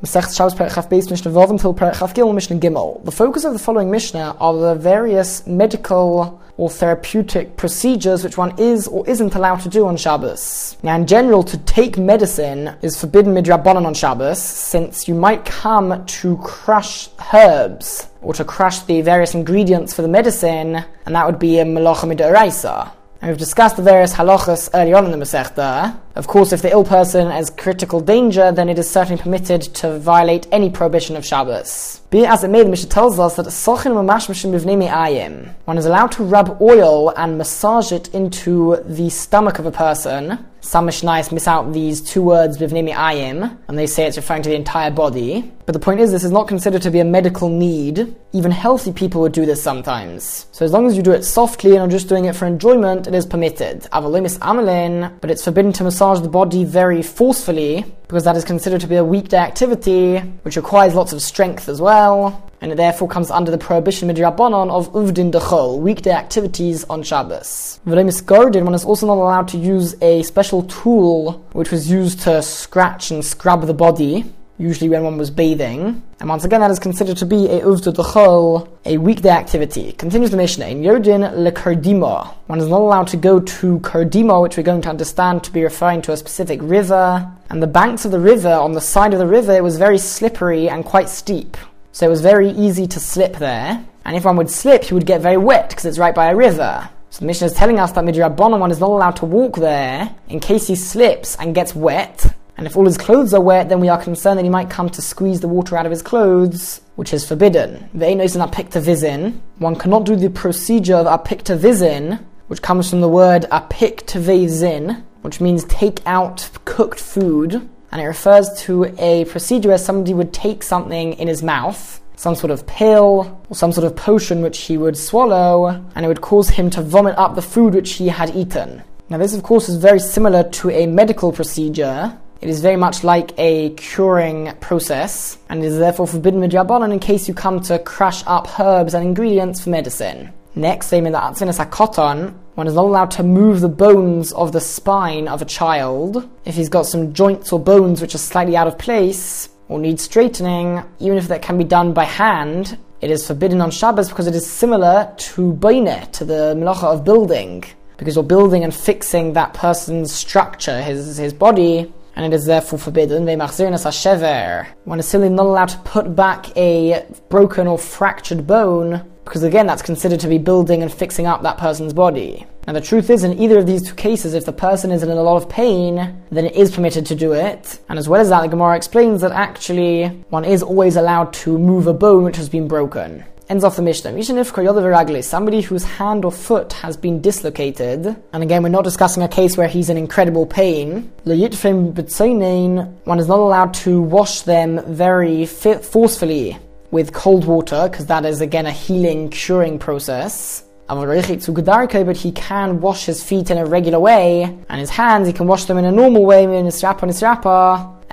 The focus of the following Mishnah are the various medical or therapeutic procedures which one is or isn't allowed to do on Shabbos. Now, in general, to take medicine is forbidden midrabanan on Shabbos, since you might come to crush herbs or to crush the various ingredients for the medicine, and that would be a malacha midoraisa. And we've discussed the various halachas early on in the Masechta. Of course, if the ill person is critical danger, then it is certainly permitted to violate any prohibition of Shabbos. Be it as it may, the Mishnah tells us that sochin ayim. One is allowed to rub oil and massage it into the stomach of a person. Some Mishnayos miss out these two words bivnei ayim, and they say it's referring to the entire body. But the point is, this is not considered to be a medical need. Even healthy people would do this sometimes. So as long as you do it softly and are just doing it for enjoyment, it is permitted. Avalomis amalin, but it's forbidden to massage the body very forcefully, because that is considered to be a weekday activity, which requires lots of strength as well, and it therefore comes under the prohibition midrabanon of uvdin dechol, weekday activities on Shabbos. V'lemis gordin, one is also not allowed to use a special tool which was used to scratch and scrub the body, usually when one was bathing. And once again, that is considered to be a uvdin dechol, a weekday activity. Continues the Mishnah, in Yodin lekardima. One is not allowed to go to Kardima, which we're going to understand to be referring to a specific river. And the banks of the river, on the side of the river, it was very slippery and quite steep. So it was very easy to slip there. And if one would slip, he would get very wet because it's right by a river. So the Mishnah is telling us that Midrabanan one is not allowed to walk there in case he slips and gets wet. And if all his clothes are wet, then we are concerned that he might come to squeeze the water out of his clothes, which is forbidden. Ve'enos an apiktivizin. One cannot do the procedure of apiktivizin, which comes from the word apiktivizin, which means take out cooked food. And it refers to a procedure where somebody would take something in his mouth, some sort of pill or some sort of potion which he would swallow, and it would cause him to vomit up the food which he had eaten. Now, this, of course, is very similar to a medical procedure. It is very much like a curing process, and is therefore forbidden midrabanan in case you come to crush up herbs and ingredients for medicine. Next, same in the Atzinas HaKoton, one is not allowed to move the bones of the spine of a child. If he's got some joints or bones which are slightly out of place or need straightening, even if that can be done by hand, it is forbidden on Shabbos because it is similar to Baineh, to the melacha of building. Because you're building and fixing that person's structure, his, his body, and it is therefore forbidden. One is simply not allowed to put back a broken or fractured bone because again, that's considered to be building and fixing up that person's body. Now, the truth is, in either of these two cases, if the person is in a lot of pain, then it is permitted to do it. And as well as that, the Gemara explains that actually one is always allowed to move a bone which has been broken. Ends off the Mishnah. Somebody whose hand or foot has been dislocated, and again, we're not discussing a case where he's in incredible pain. One is not allowed to wash them very forcefully with cold water, because that is again a healing, curing process. But he can wash his feet in a regular way, and his hands, he can wash them in a normal way. And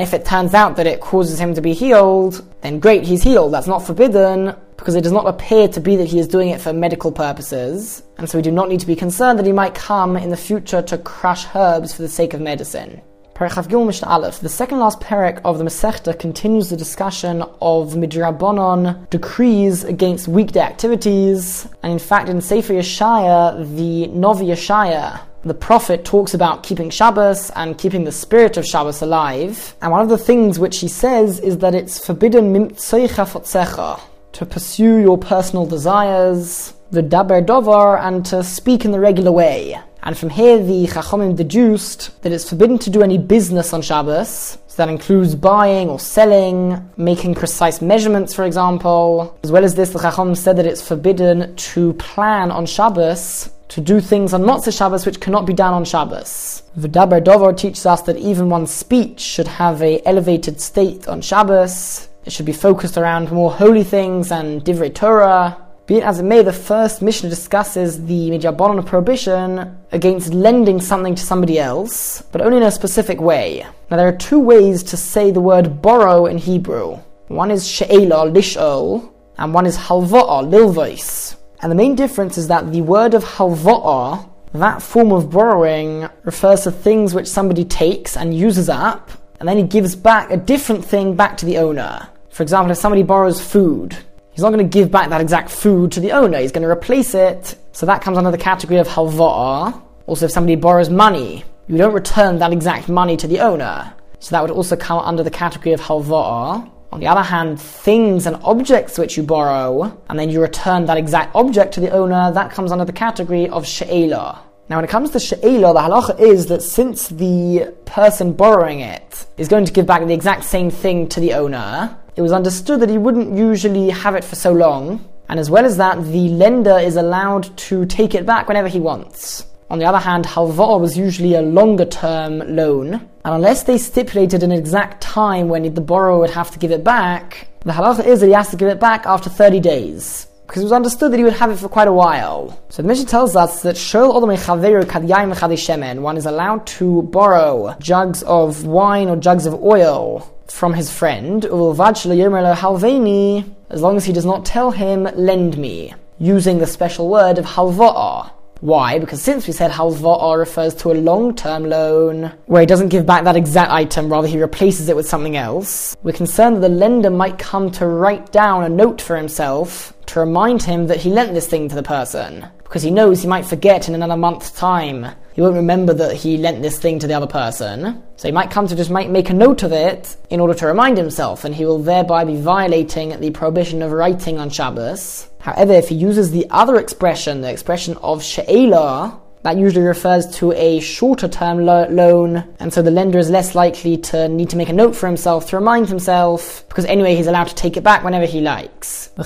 if it turns out that it causes him to be healed, then great, he's healed. That's not forbidden, because it does not appear to be that he is doing it for medical purposes. And so we do not need to be concerned that he might come in the future to crush herbs for the sake of medicine. The second last parak of the Masechta continues the discussion of midrabanon decrees against weekday activities, and in fact, in Sefer Yeshaya, the Novi Yeshaya, the prophet talks about keeping Shabbos and keeping the spirit of Shabbos alive. And one of the things which he says is that it's forbidden to pursue your personal desires, the daber dovar, and to speak in the regular way. And from here, the Chachamim deduced that it's forbidden to do any business on Shabbos. So that includes buying or selling, making precise measurements, for example. As well as this, the Chachamim said that it's forbidden to plan on Shabbos to do things on Motzei Shabbos which cannot be done on Shabbos. V'daber Dover teaches us that even one's speech should have a elevated state on Shabbos. It should be focused around more holy things and Divrei Torah. Be it as it may, the first Mishnah discusses the Midrabanan prohibition against lending something to somebody else, but only in a specific way. Now, there are two ways to say the word borrow in Hebrew. One is she'ela, lish'ol, and one is halva'a, lilvois. And the main difference is that the word of halva'a, that form of borrowing, refers to things which somebody takes and uses up, and then he gives back a different thing back to the owner. For example, if somebody borrows food, he's not going to give back that exact food to the owner, he's going to replace it. So that comes under the category of halva'a. Also, if somebody borrows money, you don't return that exact money to the owner. So that would also come under the category of halva'a. On the other hand, things and objects which you borrow, and then you return that exact object to the owner, that comes under the category of she'ela. Now, when it comes to she'ela, the halacha is that since the person borrowing it is going to give back the exact same thing to the owner, it was understood that he wouldn't usually have it for so long, and as well as that, the lender is allowed to take it back whenever he wants. On the other hand, halva was usually a longer term loan, and unless they stipulated an exact time when the borrower would have to give it back, the halacha is that he has to give it back after 30 days. Because it was understood that he would have it for quite a while. So the Mishnah tells us that one is allowed to borrow jugs of wine or jugs of oil from his friend, as long as he does not tell him, lend me, using the special word of halva'ah. Why? Because since we said halva'a refers to a long-term loan, where he doesn't give back that exact item, rather he replaces it with something else, we're concerned that the lender might come to write down a note for himself to remind him that he lent this thing to the person. Because he knows he might forget in another month's time. He won't remember that he lent this thing to the other person. So he might come to just make, make a note of it in order to remind himself, and he will thereby be violating the prohibition of writing on Shabbos. However, if he uses the other expression, the expression of she'ela, that usually refers to a shorter term lo- loan, and so the lender is less likely to need to make a note for himself to remind himself, because anyway he's allowed to take it back whenever he likes. The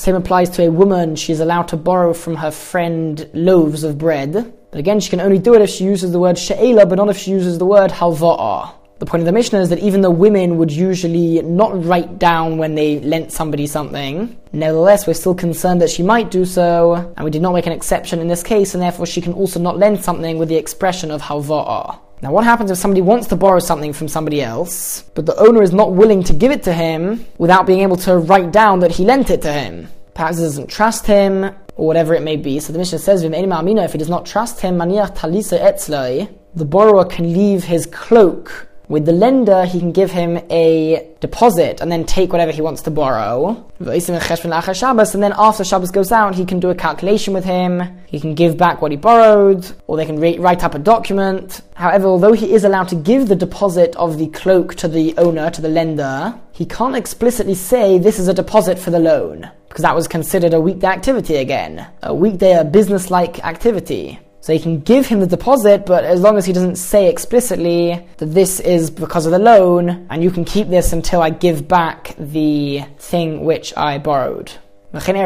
same applies to a woman, she's allowed to borrow from her friend loaves of bread. But again, she can only do it if she uses the word she'ela, but not if she uses the word halva'a. The point of the Mishnah is that even though women would usually not write down when they lent somebody something, nevertheless we're still concerned that she might do so, and we did not make an exception in this case, and therefore she can also not lend something with the expression of halva'a. Now, what happens if somebody wants to borrow something from somebody else, but the owner is not willing to give it to him without being able to write down that he lent it to him? Perhaps he doesn't trust him, or whatever it may be. So the Mishnah says, if he does not trust him, the borrower can leave his cloak with the lender, he can give him a deposit and then take whatever he wants to borrow. And then after Shabbos goes out, he can do a calculation with him. He can give back what he borrowed, or they can re- write up a document. However, although he is allowed to give the deposit of the cloak to the owner, to the lender, he can't explicitly say this is a deposit for the loan, because that was considered a weekday activity again. A weekday, a business-like activity. So you can give him the deposit, but as long as he doesn't say explicitly that this is because of the loan, and you can keep this until I give back the thing which I borrowed. The same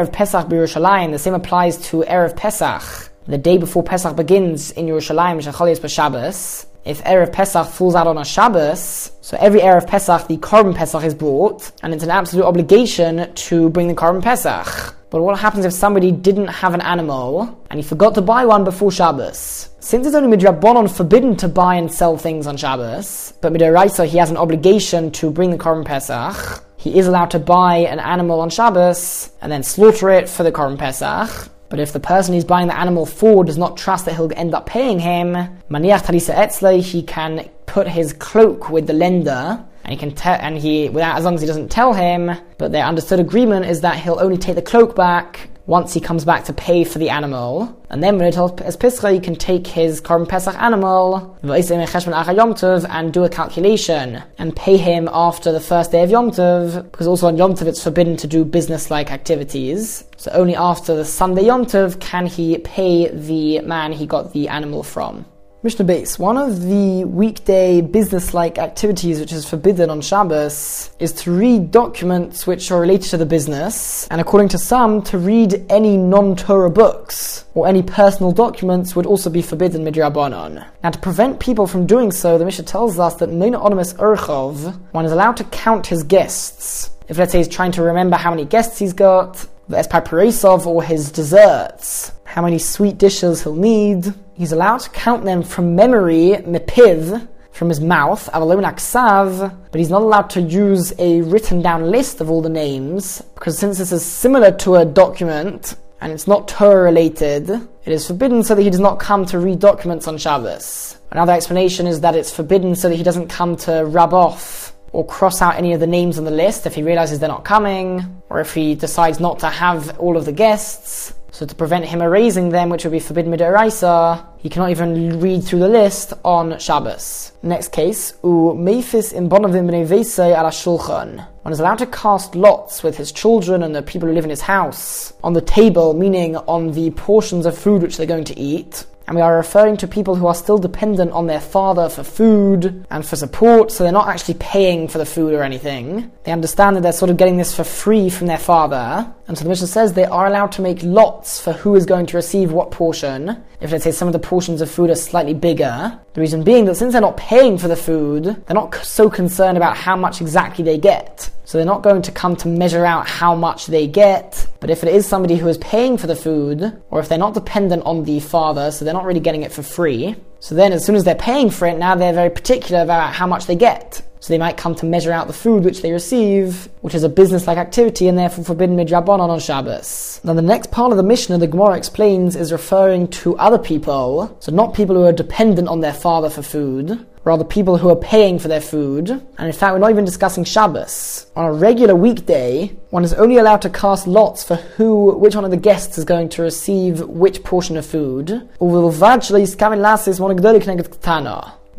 applies to Erev Pesach, the day before Pesach begins in Yerushalayim, Shachalias Shabbos if Erev Pesach falls out on a Shabbos, so every Erev Pesach the korban Pesach is brought, and it's an absolute obligation to bring the korban Pesach. But what happens if somebody didn't have an animal and he forgot to buy one before Shabbos? Since it's only midrabanon forbidden to buy and sell things on Shabbos, but midoraisa he has an obligation to bring the korban Pesach, he is allowed to buy an animal on Shabbos and then slaughter it for the korban Pesach. But if the person he's buying the animal for does not trust that he'll end up paying him, maniach talisa etzle, he can put his cloak with the lender and he can tell, and he, without, as long as he doesn't tell him, but their understood agreement is that he'll only take the cloak back once he comes back to pay for the animal. And then when it tells Pesach, he can take his Korban Pesach animal and do a calculation and pay him after the first day of Yom Tov, because also on Yom Tov it's forbidden to do business-like activities. So only after the Sunday Yom Tov can he pay the man he got the animal from. Mishnah Beis. One of the weekday business-like activities which is forbidden on Shabbos is to read documents which are related to the business, and according to some, to read any non-Torah books or any personal documents would also be forbidden midrabanon. Now, to prevent people from doing so, the Mishnah tells us that Meina Urchov, one is allowed to count his guests. If let's say he's trying to remember how many guests he's got, the Espai or his desserts, how many sweet dishes he'll need, he's allowed to count them from memory, mepiv, from his mouth, but he's not allowed to use a written down list of all the names, because since this is similar to a document, and it's not Torah related, it is forbidden so that he does not come to read documents on Shabbos. Another explanation is that it's forbidden so that he doesn't come to rub off or cross out any of the names on the list if he realizes they're not coming, or if he decides not to have all of the guests. So to prevent him erasing them, which would be forbidden midoraisa, he cannot even read through the list on Shabbos. Next case, u meifis in bonavim b'nei ala shulchan. One is allowed to cast lots with his children and the people who live in his house on the table, meaning on the portions of food which they're going to eat and we are referring to people who are still dependent on their father for food and for support, so they're not actually paying for the food or anything. They understand that they're sort of getting this for free from their father, and so the Mishnah says they are allowed to make lots for who is going to receive what portion. If let's say some of the portions of food are slightly bigger, the reason being that since they're not paying for the food, they're not so concerned about how much exactly they get. So they're not going to come to measure out how much they get. But if it is somebody who is paying for the food, or if they're not dependent on the father, so they're not really getting it for free, so then as soon as they're paying for it, now they're very particular about how much they get. So they might come to measure out the food which they receive, which is a business-like activity and therefore forbidden midrabanon on Shabbos. Now the next part of the Mishnah, the Gemara explains, is referring to other people, so not people who are dependent on their father for food, rather people who are paying for their food. And in fact, we're not even discussing Shabbos. On a regular weekday, one is only allowed to cast lots for who, which one of the guests is going to receive which portion of food.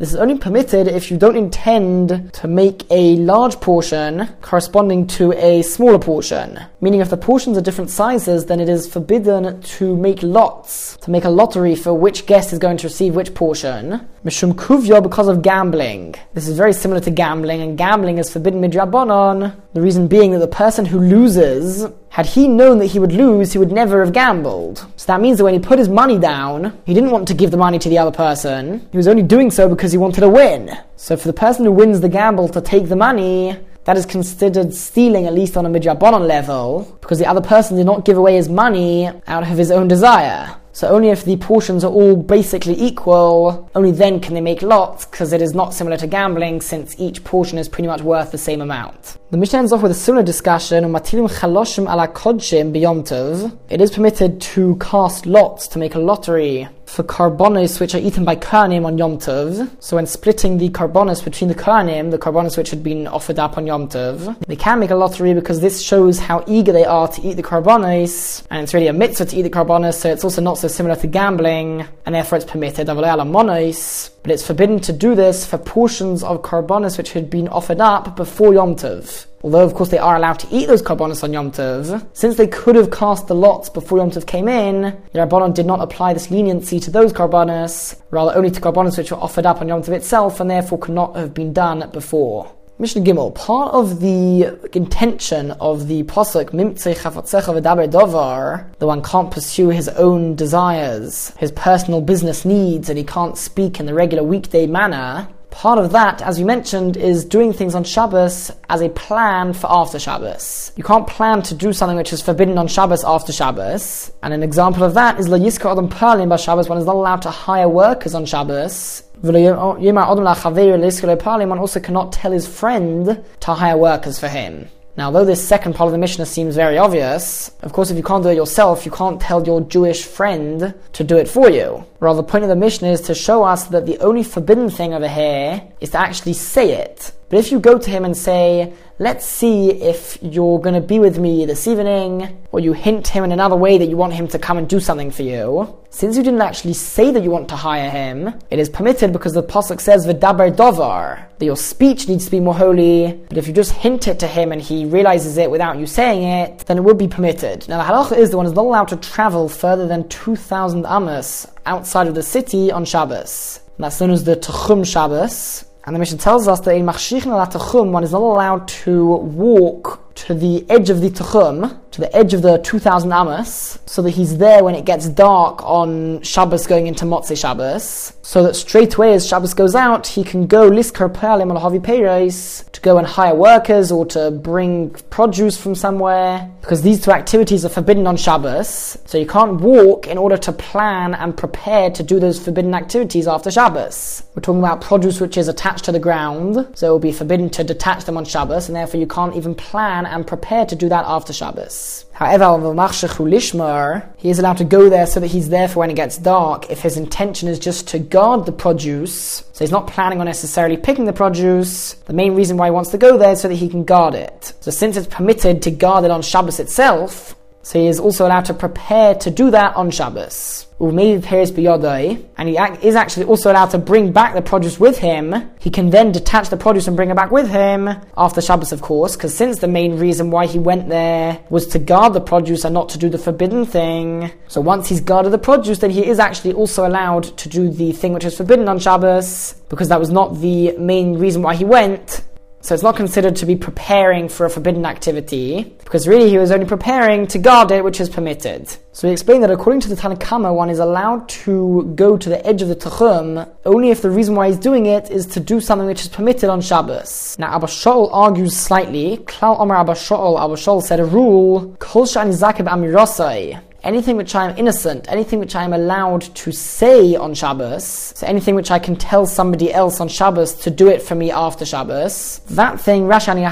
This is only permitted if you don't intend to make a large portion corresponding to a smaller portion. Meaning, if the portions are different sizes, then it is forbidden to make lots, to make a lottery for which guest is going to receive which portion. Mishum kuvyo because of gambling. This is very similar to gambling, and gambling is forbidden midrabanon. The reason being that the person who loses had he known that he would lose, he would never have gambled. So that means that when he put his money down, he didn't want to give the money to the other person. He was only doing so because he wanted to win. So for the person who wins the gamble to take the money, that is considered stealing at least on a midrabanon level, because the other person did not give away his money out of his own desire. So only if the portions are all basically equal, only then can they make lots, because it is not similar to gambling, since each portion is pretty much worth the same amount. The Mishnah ends off with a similar discussion, on Matilim chaloshim ala kodshim. It is permitted to cast lots to make a lottery for korbanos which are eaten by Kohanim on Yom Tov. So when splitting the korbanos between the Kohanim, the korbanos which had been offered up on Yom Tov, they can make a lottery because this shows how eager they are to eat the korbanos, and it's really a mitzvah to eat the carbonis, so it's also not so similar to gambling, and therefore it's permitted. But it's forbidden to do this for portions of korbanos which had been offered up before Yom Tov. Although, of course, they are allowed to eat those korbanos on Yom Tov, since they could have cast the lots before Yom Tov came in, the Rabbanon did not apply this leniency to those korbanos, rather only to carbonis which were offered up on Yom Tov itself, and therefore could not have been done before. Mishnah Gimel, part of the intention of the Chafatzecha V'daber Dovar, the one can't pursue his own desires, his personal business needs, and he can't speak in the regular weekday manner, Part of that, as you mentioned, is doing things on Shabbos as a plan for after Shabbos. You can't plan to do something which is forbidden on Shabbos after Shabbos. And an example of that is La Yiska Adam Perlim by Shabbos, one is not allowed to hire workers on Shabbos. One also cannot tell his friend to hire workers for him. Now, though this second part of the Mishnah seems very obvious, of course, if you can't do it yourself, you can't tell your Jewish friend to do it for you. Rather, the point of the Mishnah is to show us that the only forbidden thing over here is to actually say it. But if you go to him and say, let's see if you're going to be with me this evening, or you hint him in another way that you want him to come and do something for you, since you didn't actually say that you want to hire him, it is permitted because the Pasuk says, V'daber dovar, that your speech needs to be more holy, but if you just hint it to him and he realizes it without you saying it, then it would be permitted. Now the halacha is the one is not allowed to travel further than 2,000 amos outside of the city on Shabbos. And that's known as the Tchum Shabbos. And the Mishnah tells us that in Machshichin al one is not allowed to walk to the edge of the Tuchum, to the edge of the 2000 Amos, so that he's there when it gets dark on Shabbos going into Motzei Shabbos, so that straight away as Shabbos goes out, he can go liskar pe'alim al havi to go and hire workers or to bring produce from somewhere, because these two activities are forbidden on Shabbos, so you can't walk in order to plan and prepare to do those forbidden activities after Shabbos. We're talking about produce which is attached to the ground, so it will be forbidden to detach them on Shabbos, and therefore you can't even plan and prepare to do that after Shabbos. Shabbos. However, he is allowed to go there so that he's there for when it gets dark if his intention is just to guard the produce. So he's not planning on necessarily picking the produce. The main reason why he wants to go there is so that he can guard it. So since it's permitted to guard it on Shabbos itself, so he is also allowed to prepare to do that on Shabbos. And he is actually also allowed to bring back the produce with him. He can then detach the produce and bring it back with him after Shabbos, of course, because since the main reason why he went there was to guard the produce and not to do the forbidden thing. So once he's guarded the produce, then he is actually also allowed to do the thing which is forbidden on Shabbos, because that was not the main reason why he went. So it's not considered to be preparing for a forbidden activity, because really he was only preparing to guard it, which is permitted. So we explained that according to the Tanakhama, one is allowed to go to the edge of the Tachum only if the reason why he's doing it is to do something which is permitted on Shabbos. Now Abba Shaul argues slightly. Klal Omar Abba Shaul, Abba Shaul said a rule, Kol Shani Zakib Amirosai anything which I am innocent, anything which I am allowed to say on Shabbos, so anything which I can tell somebody else on Shabbos to do it for me after Shabbos, that thing, Rashani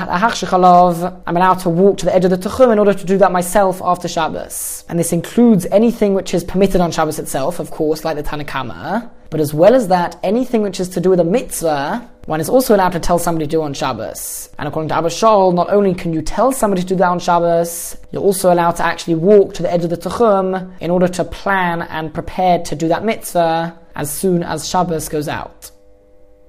I'm allowed to walk to the edge of the Tuchum in order to do that myself after Shabbos. And this includes anything which is permitted on Shabbos itself, of course, like the Tanakama, but as well as that, anything which is to do with a mitzvah, one is also allowed to tell somebody to do on Shabbos. And according to Abba Shaul, not only can you tell somebody to do that on Shabbos, you're also allowed to actually walk to the edge of the Tuchum in order to plan and prepare to do that mitzvah as soon as Shabbos goes out.